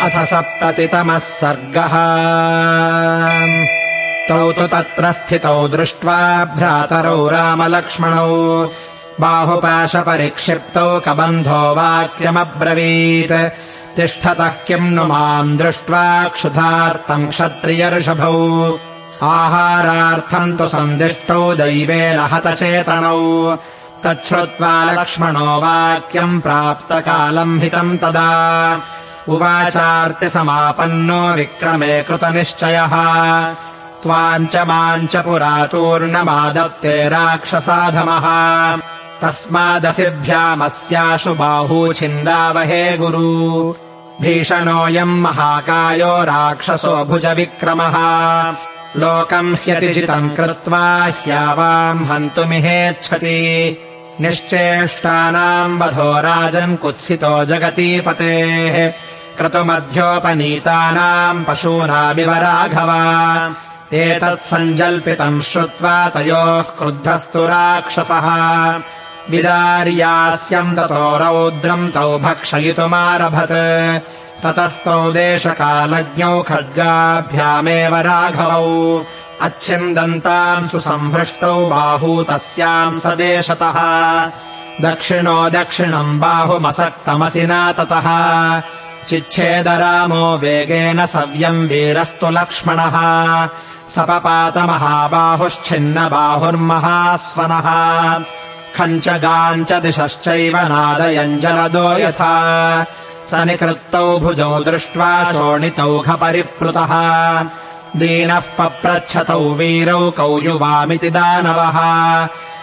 अथ सप्ततितमः सर्गः। तौ तु तत्र स्थितौ दृष्ट्वा भ्रातरौ रामलक्ष्मणौ। बाहुपाशपरिक्षिप्तौ कबन्धो वाक्यमब्रवीत्। तिष्ठतः किम् नु माम् दृष्ट्वा क्षुधार्तम् क्षत्रियर्षभौ। आहारार्थम् तु सन्दिष्टौ दैवेन हतचेतनौ। तच्छ्रुत्वा लक्ष्मणो वाक्यम् प्राप्तकालम् हितम् तदा उवाचार्तिसमापन्नो विक्रमे कृतनिश्चयः। त्वाम् च माम् च पुरातूर्णमादत्ते राक्षसाधमः। तस्मादसिभ्यामस्याशु बाहू छिन्दावहे गुरु। भीषणोऽयम् महाकायो राक्षसो भुजविक्रमः। लोकम् ह्यतिजितम् कृत्वा ह्यावाम् हन्तुमिहेच्छति। निश्चेष्टानाम् वधो राजन् कुत्सितो जगतीपतेः क्रतुमध्योपनीतानाम् पशूनामिव राघव एतत् सञ्जल्पितम् श्रुत्वा तयोः क्रुद्धस्तु राक्षसः। विदार्यास्यम् ततो रौद्रम् तौ भक्षयितुमारभत। ततस्तौ देशकालज्ञौ खड्गाभ्यामेव राघवौ। अच्छिन्दन्ताम् सुसम्भृष्टौ बाहू तस्याम् सदेशतः दक्षिणो दक्षिणम् बाहुमसक्तमसिना ततः चिच्छेदरामो वेगेन सव्यम् वीरस्तु लक्ष्मणः। सपपातमहाबाहुश्छिन्न बाहुर्महास्वनः खञ्चगाम् च दिशश्चैव नादयञ्जलदो यथा। स निकृत्तौ भुजौ दृष्ट्वा शोणितौघपरिप्लुतः दीनः पप्रच्छतौ वीरौ कौयुवामिति दानवः।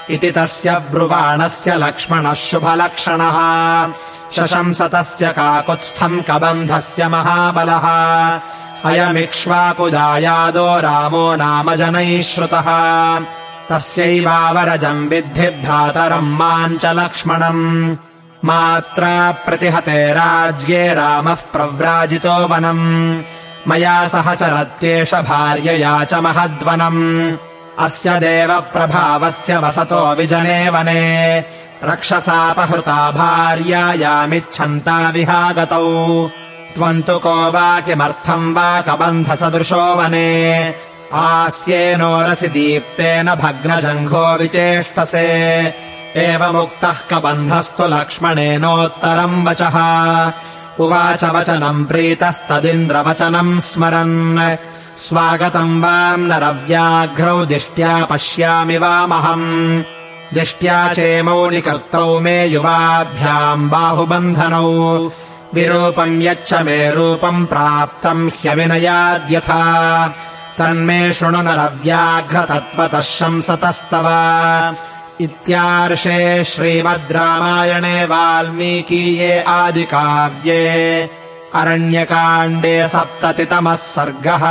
इति तस्य ब्रुवाणस्य लक्ष्मणः शुभलक्षणः शशंसतस्य काकुत्स्थम् कबन्धस्य महाबलः। अयमिक्ष्वाकुदायादो रामो नाम जनैः श्रुतः तस्यैवावरजम् विद्धि भ्रातरम् माम् च लक्ष्मणम्। मात्रा प्रतिहते राज्ये रामः प्रव्राजितो वनम्। मया सह चरत्येष भार्यया च महद्वनम्। अस्य देवप्रभावस्य वसतो विजने वने रक्षसापहृता भार्यायामिच्छन्ता विहागतौ। त्वम् तु को वा किमर्थम् वा कबन्धसदृशो वने। आस्येनोरसि दीप्तेन भग्नजङ्घो विचेष्टसे। एवमुक्तः कबन्धस्तु लक्ष्मणेनोत्तरम् वचः। उवाच वचनम् प्रीतस्तदिन्द्रवचनम् स्मरन्। स्वागतम् वाम् नरव्याघ्रौ दिष्ट्या पश्यामि वामहम् दिष्ट्या चेमौ निकर्तौ मे युवाभ्याम् बाहुबन्धनौ। विरूपम् यच्छ मे रूपम् प्राप्तम् ह्यविनयाद्यथा। तन्मे शृणु नरव्याघ्रतत्त्वतः शंसतस्तव। इत्यार्षे श्रीमद् रामायणे वाल्मीकीये आदिकाव्ये अरण्यकाण्डे सप्ततितमः सर्गः